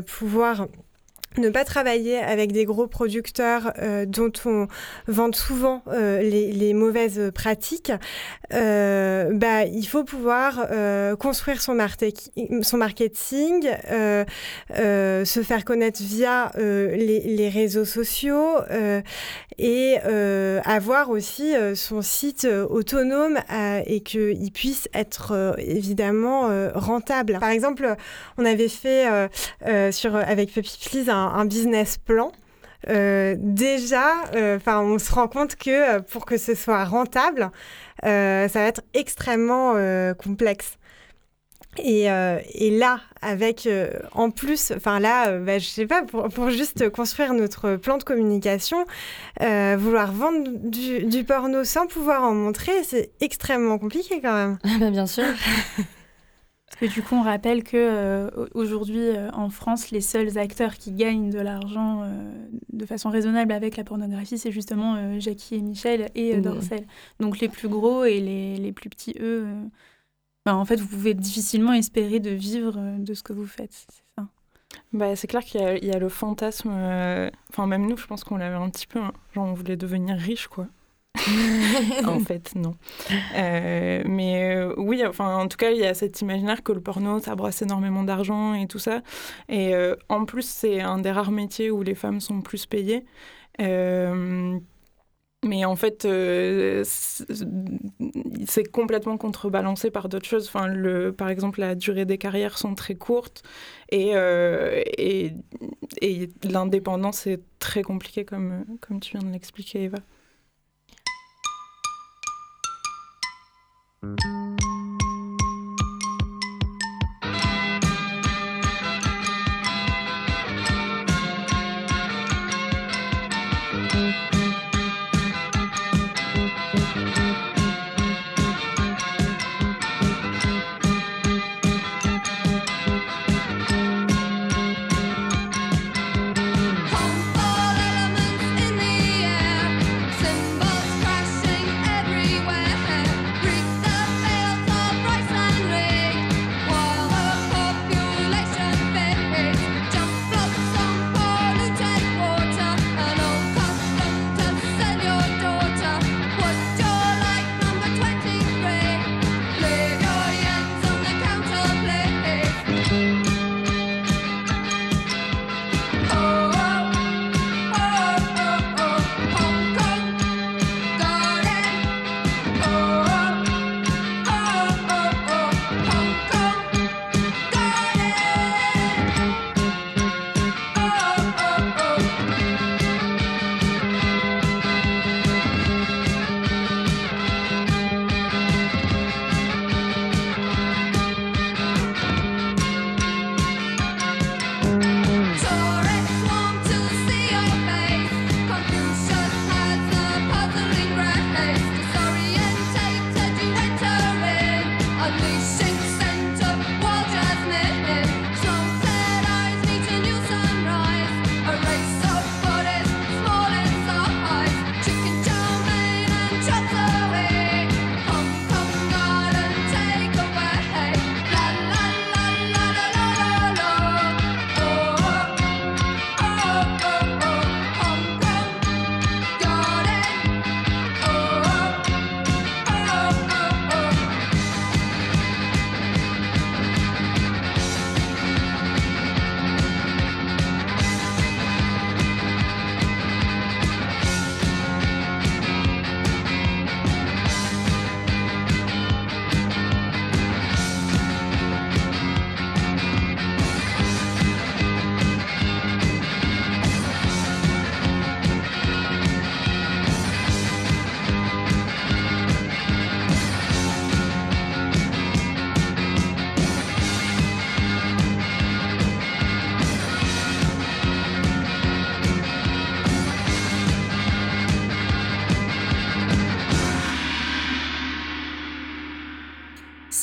pouvoir ne pas travailler avec des gros producteurs euh, dont on vante souvent euh, les, les mauvaises pratiques, euh, bah, il faut pouvoir euh, construire son, marketing, euh, euh, se faire connaître via les, les réseaux sociaux et avoir aussi son site autonome et qu'il puisse être évidemment rentable. Par exemple, on avait fait sur, avec Puppy Please un business plan. Euh, déjà, enfin, on se rend compte que euh, pour que ce soit rentable, euh, ça va être extrêmement euh, complexe. Et, euh, et, là, avec euh, en plus, enfin là, euh, bah, je sais pas, pour, pour, juste construire notre plan de communication, euh, vouloir vendre du, du, porno sans pouvoir en montrer, c'est extrêmement compliqué quand même. bah, bien sûr. Parce que du coup, on rappelle que euh, aujourd'hui, euh, en France, les seuls acteurs qui gagnent de l'argent euh, de façon raisonnable avec la pornographie, c'est justement Jackie et Michel et mmh. Dorcel. Donc les plus gros et les, les plus petits, eux, ben, en fait, vous pouvez difficilement espérer de vivre de ce que vous faites. C'est ça? Bah, c'est clair qu'il y, y, a le fantasme. Enfin, même nous, je pense qu'on l'avait un petit peu. Hein. Genre, on voulait devenir riche, quoi. en fait, non. Euh, mais euh, oui, enfin, en tout cas, il y a cet imaginaire que le porno, ça brasse énormément d'argent et tout ça. Et euh, en plus, c'est un des rares métiers où les femmes sont plus payées. Mais en fait, c'est complètement contrebalancé par d'autres choses. Enfin, le, par exemple, la durée des carrières sont très courtes et, et, et l'indépendance est très compliquée, comme, comme tu viens de l'expliquer, Eva. Thank you.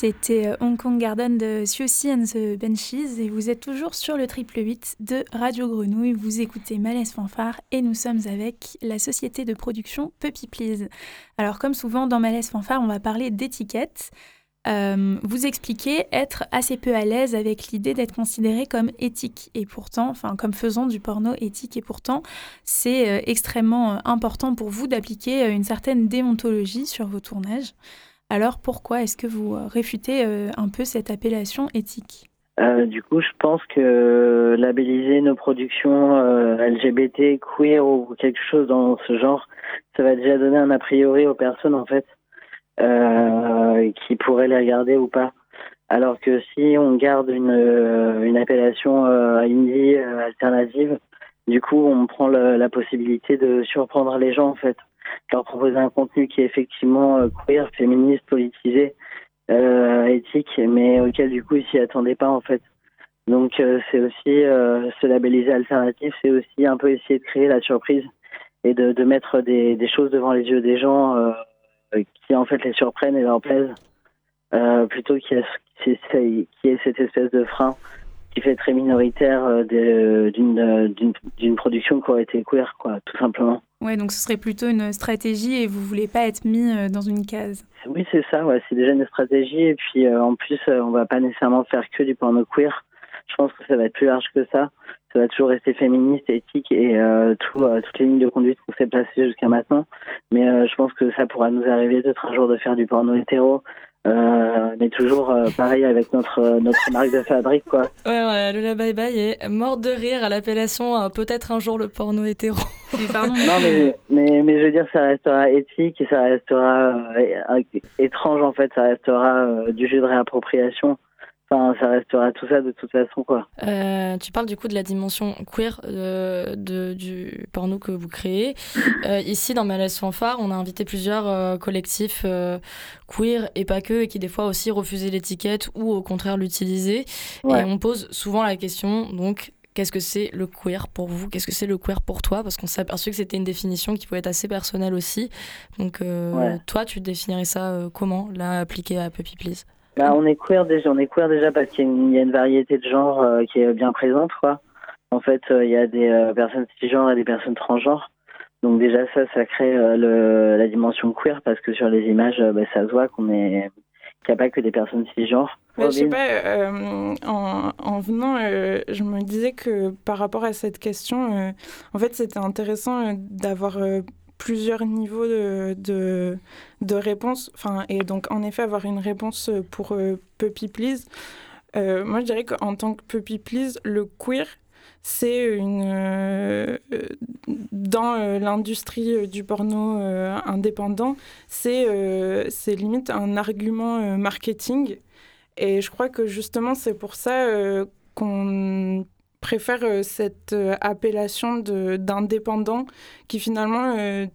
C'était euh, Hong Kong Garden de Siouxsie and the Benchies et vous êtes toujours sur le triple 8 de Radio Grenouille. Vous écoutez Malaise Fanfare et nous sommes avec la société de production Puppy Please. Alors comme souvent dans Malaise Fanfare, on va parler d'étiquettes. Euh, vous expliquez être assez peu à l'aise avec l'idée d'être considéré comme éthique et pourtant, enfin comme faisant du porno éthique et pourtant, c'est euh, extrêmement important pour vous d'appliquer une certaine déontologie sur vos tournages. Alors pourquoi est-ce que vous euh, réfutez euh, un peu cette appellation éthique? Euh, du coup, je pense que labelliser nos productions LGBT, queer ou quelque chose dans ce genre, ça va déjà donner un a priori aux personnes en fait qui pourraient les regarder ou pas. Alors que si on garde une, une appellation indie alternative, du coup, on prend la possibilité de surprendre les gens en fait leur proposer un contenu qui est effectivement euh, queer, féministe, politisé, euh, éthique, mais auquel du coup ils s'y attendaient pas en fait. Donc euh, c'est aussi se labelliser alternatif, c'est aussi un peu essayer de créer la surprise et de, mettre des, choses devant les yeux des gens qui en fait les surprennent et leur plaisent, plutôt qu'il y, ait cette espèce de frein qui fait très minoritaire d'une production qui aurait été queer, quoi, tout simplement. Ouais, donc ce serait plutôt une stratégie et vous voulez pas être mis euh, dans une case. Oui, c'est ça, ouais, c'est déjà une stratégie et puis euh, en plus, euh, on va pas nécessairement faire que du porno queer. Je pense que ça va être plus large que ça. ça va toujours rester féministe, éthique et euh, tout, euh, toutes les lignes de conduite qu'on s'est placées jusqu'à maintenant. Mais euh, je pense que ça pourra nous arriver peut-être un jour de faire du porno hétéro. Euh, mais toujours euh, pareil avec notre euh, notre marque de fabrique quoi. Ouais, ouais, Lola Bye Bye est morte de rire à l'appellation euh, peut-être un jour le porno hétéro. Pardon. Non mais mais mais je veux dire ça restera éthique et ça restera euh, étrange en fait, ça restera euh, du jeu de réappropriation. Enfin ça restera tout ça de toute façon quoi. Euh, tu parles du coup de la dimension queer euh, de, du porno que vous créez. Euh, ici, dans Malaise Fanfare, on a invité plusieurs collectifs queer et pas que, et qui des fois aussi refusaient l'étiquette ou au contraire l'utiliser. Ouais. Et on pose souvent la question, donc, qu'est-ce que c'est le queer pour vous? Qu'est-ce que c'est le queer pour toi? Parce qu'on s'est aperçu que c'était une définition qui pouvait être assez personnelle aussi. Donc, Ouais. toi, tu définirais ça comment, là, appliqué à Puppy Please Bah, on est queer déjà, on est queer déjà parce qu'il y, a une- il y a une variété de genres euh, qui est bien présente, quoi. En fait, euh, il y a des euh, personnes cisgenres et des personnes transgenres. Donc déjà ça, ça crée le, la dimension queer parce que sur les images, bah, ça se voit qu'on est qu'il n'y a pas que des personnes cisgenres. Ouais, je sais pas, euh, en, en venant, euh, je me disais que par rapport à cette question, euh, en fait, c'était intéressant d'avoir euh, plusieurs niveaux de, de, de réponse. Enfin, et donc, en effet, avoir une réponse pour euh, Puppy Please. Euh, moi, je dirais qu'en tant que Puppy Please, le queer, c'est une. euh, dans l'industrie du porno indépendant, c'est c'est limite un argument marketing. Et je crois que justement, c'est pour ça qu'on préfère euh, cette euh, appellation d'indépendant qui finalement euh,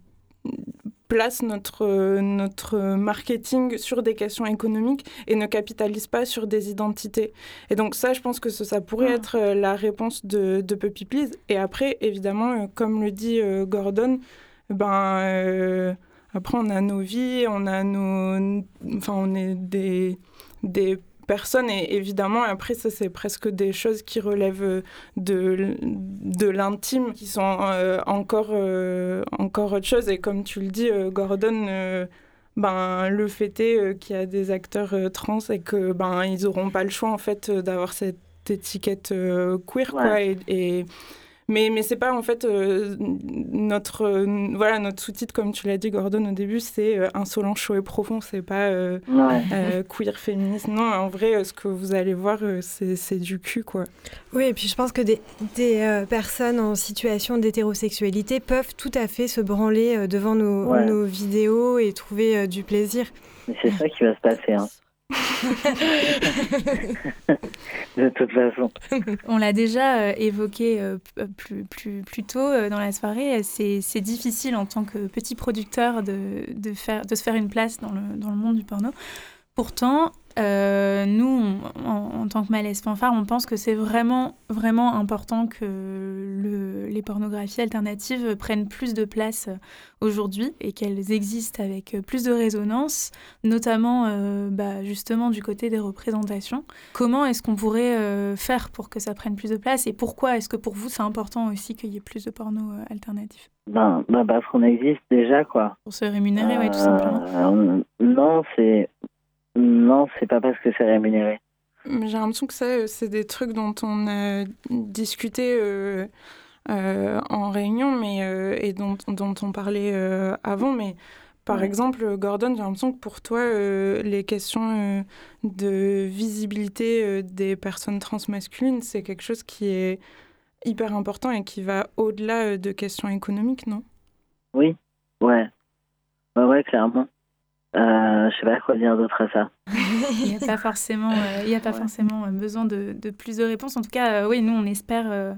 place notre, euh, notre marketing sur des questions économiques et ne capitalise pas sur des identités. Et donc ça, je pense que ça, ça pourrait Ah. être la réponse de, de Puppy Please. Et après, évidemment, comme le dit Gordon, ben... après, on a nos vies, on a nos... Enfin, on est des, des personnes et évidemment, après, ça, c'est presque des choses qui relèvent euh, de, de l'intime, qui sont euh, encore, euh, encore autre chose. Et comme tu le dis, euh, Gordon... ben, le fait est qu'il y a des acteurs trans et que ben ils auront pas le choix en fait d'avoir cette étiquette queer Ouais. quoi et, et- mais mais c'est pas en fait euh, notre euh, voilà notre sous-titre comme tu l'as dit Gordon au début c'est euh, insolent chaud et profond c'est pas euh, Ouais. euh, queer féministe non en vrai euh, ce que vous allez voir euh, c'est c'est du cul quoi Oui, et puis je pense que des, des euh, personnes en situation d'hétérosexualité peuvent tout à fait se branler euh, devant nos, Ouais. nos vidéos et trouver euh, du plaisir. Mais c'est ça qui va se passer, hein. On l'a déjà euh, évoqué euh, p- plus, plus, tôt euh, dans la soirée. C'est difficile en tant que petit producteur de, faire, se faire une place dans le monde du porno. Pourtant, euh, nous, on- en, en tant que Malaise Fanfare, on pense que c'est vraiment, vraiment important que le- les pornographies alternatives prennent plus de place euh, aujourd'hui et qu'elles existent avec euh, plus de résonance, notamment euh, bah, justement du côté des représentations. Comment est-ce qu'on pourrait euh, faire pour que ça prenne plus de place et pourquoi est-ce que pour vous c'est important aussi qu'il y ait plus de porno alternatif? Ben, ben parce qu'on existe déjà, quoi. Pour se rémunérer, ouais, tout simplement. Non, c'est non, c'est pas parce que c'est rémunéré. J'ai l'impression que ça, euh, c'est des trucs dont on a discuté euh, euh, en réunion mais, euh, et dont, dont on parlait avant. Mais par Ouais. exemple, Gordon, j'ai l'impression que pour toi, les questions de visibilité des personnes transmasculines, c'est quelque chose qui est hyper important et qui va au-delà de questions économiques, non? Oui, ouais, ouais, ouais, clairement. Euh, je sais pas quoi dire d'autre à ça. Il n'y a pas forcément, euh, il y a pas Ouais. forcément euh, besoin de, de plus de réponses. En tout cas, euh, oui, nous on espère. euh,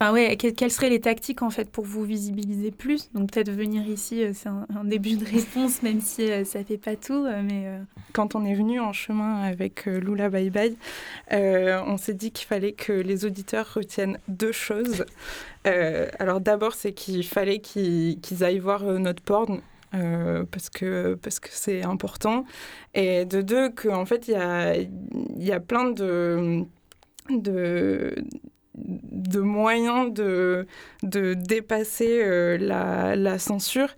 Enfin ouais, que- quelles seraient les tactiques en fait pour vous visibiliser plus? Donc peut-être venir ici, euh, c'est un, un début de réponse, même si euh, ça fait pas tout, euh, mais euh, quand on est venu en chemin avec euh, Lula Bye Bye, euh, on s'est dit qu'il fallait que les auditeurs retiennent deux choses. Euh, alors d'abord, c'est qu'il fallait qu'ils aillent voir euh, notre porn. Euh, parce que parce que c'est important. Et de deux qu'en fait il y a y a plein de de moyens de, de dépasser euh, la censure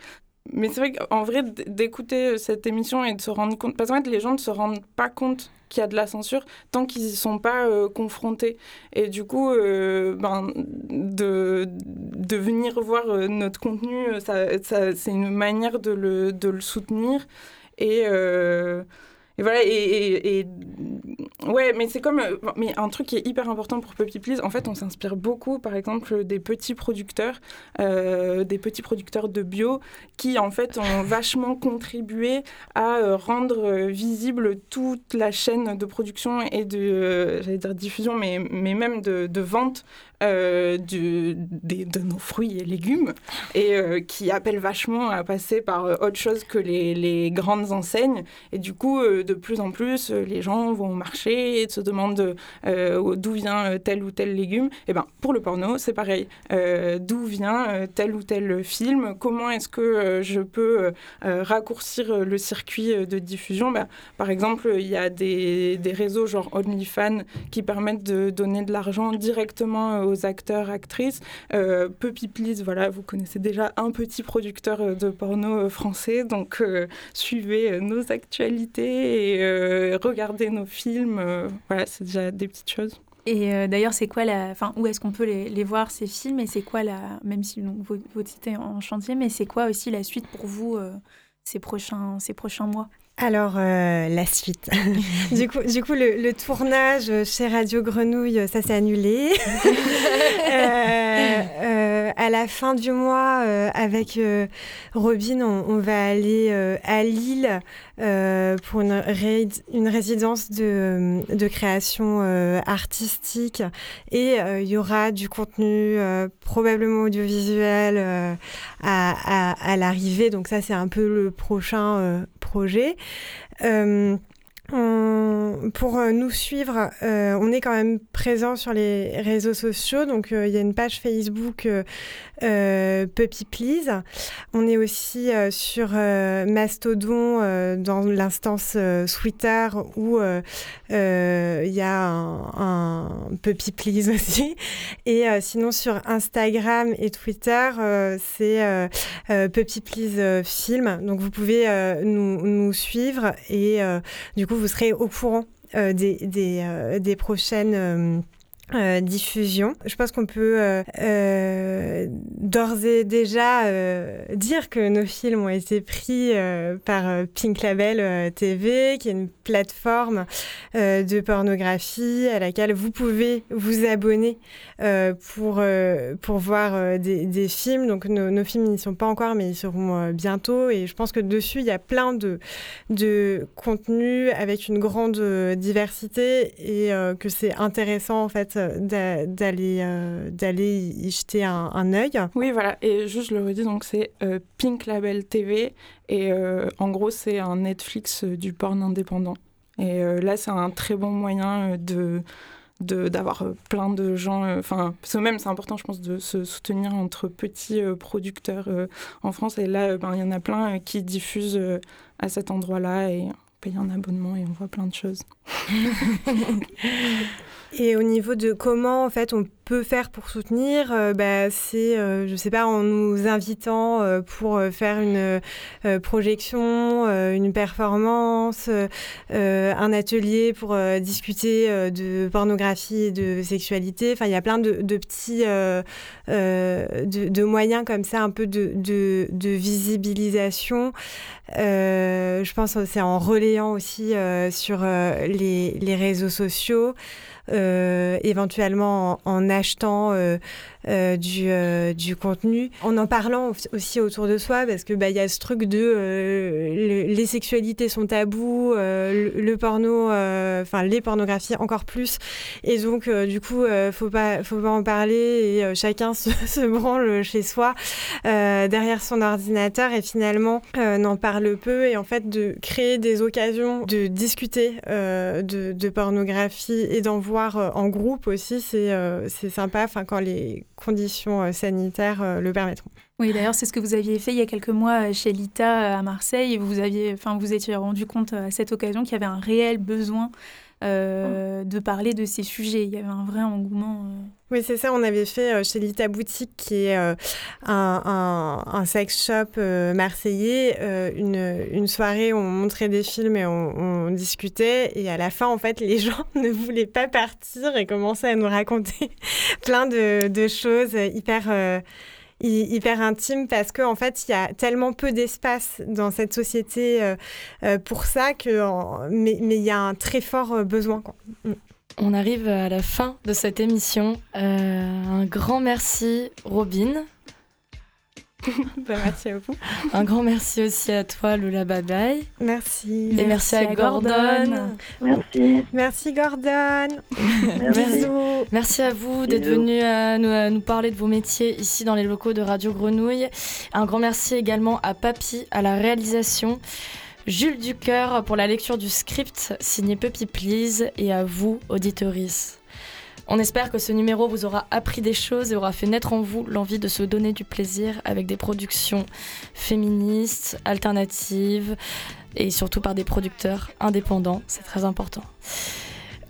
mais c'est vrai qu'en vrai, d'écouter cette émission et de se rendre compte, parce qu'en fait, les gens ne se rendent pas compte qu'il y a de la censure tant qu'ils y sont pas euh, confrontés. Et du coup, euh, ben, de, de venir voir euh, notre contenu, euh, ça, ça- c'est une manière de le, de le soutenir. Et, euh, voilà, ouais, mais c'est comme, euh, mais un truc qui est hyper important pour Puppy Please, en fait, on s'inspire beaucoup, par exemple, des petits producteurs, euh, des petits producteurs de bio, qui en fait ont vachement contribué à euh, rendre visible toute la chaîne de production et de, j'allais dire diffusion, mais, mais même de, de vente euh, des- de nos fruits et légumes, et euh, qui appellent vachement à passer par euh, autre chose que les, les grandes enseignes. Et du coup, euh, de plus en plus, les gens vont au marché et se demandent d'où vient tel ou tel légume. Et ben, pour le porno, c'est pareil. D'où vient tel ou tel film? Comment est-ce que je peux raccourcir le circuit de diffusion? Ben, Par exemple, il y a des, des réseaux genre OnlyFans qui permettent de donner de l'argent directement aux acteurs, actrices. Euh, Puppy Please, voilà, vous connaissez déjà un petit producteur euh, de porno euh, français, donc euh, suivez nos actualités et regardez nos films. voilà, c'est déjà des petites choses. Et d'ailleurs, c'est quoi la. Enfin, où est-ce qu'on peut les, voir, ces films? Et c'est quoi la. Même si donc, citez en chantier, mais c'est quoi aussi la suite pour vous ces, prochains, ces prochains mois? Alors, euh, la suite. du, coup, du coup, le, le tournage chez Radio Grenouille, ça s'est annulé. Euh, euh, à la fin du mois, euh, avec euh, Robin, on, on va aller euh, à Lille euh, pour une, ré- une résidence de, de création euh, artistique. Et euh, il y aura du contenu euh, probablement audiovisuel euh, à, à- à l'arrivée. Donc ça, c'est un peu le prochain euh, projet. Euh, on- pour euh, nous suivre, euh, on est quand même présent sur les réseaux sociaux. Donc, euh, il y a une page Facebook euh, Puppy Please. On est aussi sur Mastodon dans l'instance Twitter où il y a un, Puppy Please aussi. Et sinon, sur Instagram et Twitter, c'est Puppy Please Film. Donc, vous pouvez nous, suivre et du coup, vous serez au courant des, des, euh, des prochaines. Euh, diffusion. Je pense qu'on peut euh, euh, d'ores et déjà dire que nos films ont été pris par Pink Label TV, qui est une plateforme de pornographie à laquelle vous pouvez vous abonner pour, pour voir des, films. Donc nos, nos films n'y sont pas encore, mais ils seront bientôt. Et je pense que dessus, il y a plein de, de contenus avec une grande diversité et que c'est intéressant en fait d'aller euh, d'aller y jeter un, un œil. Oui, voilà. Et juste, je le redis, donc c'est euh, Pink Label TV. Et euh, en gros, c'est un Netflix euh, du porn indépendant. Et euh, là, c'est un très bon moyen euh, de de- d'avoir euh, plein de gens euh, enfin parce que même c'est important je pense de se soutenir entre petits euh, producteurs euh, en France et là euh, ben, il y en a plein euh, qui diffusent euh, à cet endroit là et on paye un abonnement et on voit plein de choses Et au niveau de comment en fait on peut faire pour soutenir, euh, bah, c'est euh, je sais pas en nous invitant euh, pour euh, faire une projection, une performance, un atelier pour discuter de pornographie et de sexualité. Enfin il y a plein de, petits de, moyens comme ça un peu de, visibilisation. Je pense que c'est en relayant aussi sur les, réseaux sociaux éventuellement en, en achetant euh, du, euh, du contenu, en en parlant aussi autour de soi, parce que bah, il y a ce truc de euh, le- les sexualités sont tabous, euh, le, le porno, euh, enfin les pornographies encore plus, et donc euh, du coup euh, faut pas faut pas en parler et euh, chacun se, se branle chez soi euh, derrière son ordinateur et finalement euh, n'en parle peu. Et en fait de créer des occasions de discuter euh, de, de pornographie et d'en voir euh, en groupe aussi c'est euh, sympa. Enfin quand les conditions euh, sanitaires euh, le permettront. Oui, d'ailleurs, c'est ce que vous aviez fait il y a quelques mois euh, chez Lita à Marseille. Vous aviez, enfin, vous étiez rendu compte à cette occasion qu'il y avait un réel besoin euh, de parler de ces sujets. Il y avait un vrai engouement. euh. Oui, c'est ça. On avait fait euh, chez Lita Boutique, qui est un, un- sex shop marseillais, une, une soirée où on montrait des films et on, on discutait. Et à la fin, en fait, les gens ne voulaient pas partir et commençaient à nous raconter plein de, de choses hyper. Hy- hyper intimes parce qu'en en fait il y a tellement peu d'espace dans cette société euh, euh, pour ça que mais il y a un très fort euh, besoin quoi. On arrive à la fin de cette émission. Un grand merci, Robin. Bah, merci à vous. Un grand merci aussi à toi, Lula Bye Bye. Merci. Et merci, à, Gordon. Merci. Merci Gordon. Merci. Bisous. Merci à vous d'être venu à nous, à nous parler de vos métiers ici dans les locaux de Radio Grenouille. Un grand merci également à Papy à la réalisation, Jules Ducœur pour la lecture du script signé Puppy Please et à vous, auditoris. On espère que ce numéro vous aura appris des choses et aura fait naître en vous l'envie de se donner du plaisir avec des productions féministes, alternatives et surtout par des producteurs indépendants. C'est très important.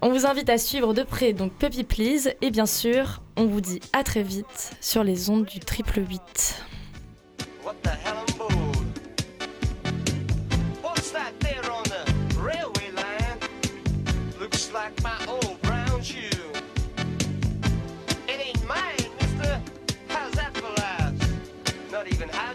On vous invite à suivre de près donc Puppy Please et bien sûr, on vous dit à très vite sur les ondes du triple 8. What the hell I'm bored. What's that there on the railway line? Looks like my old brown shoe. Not even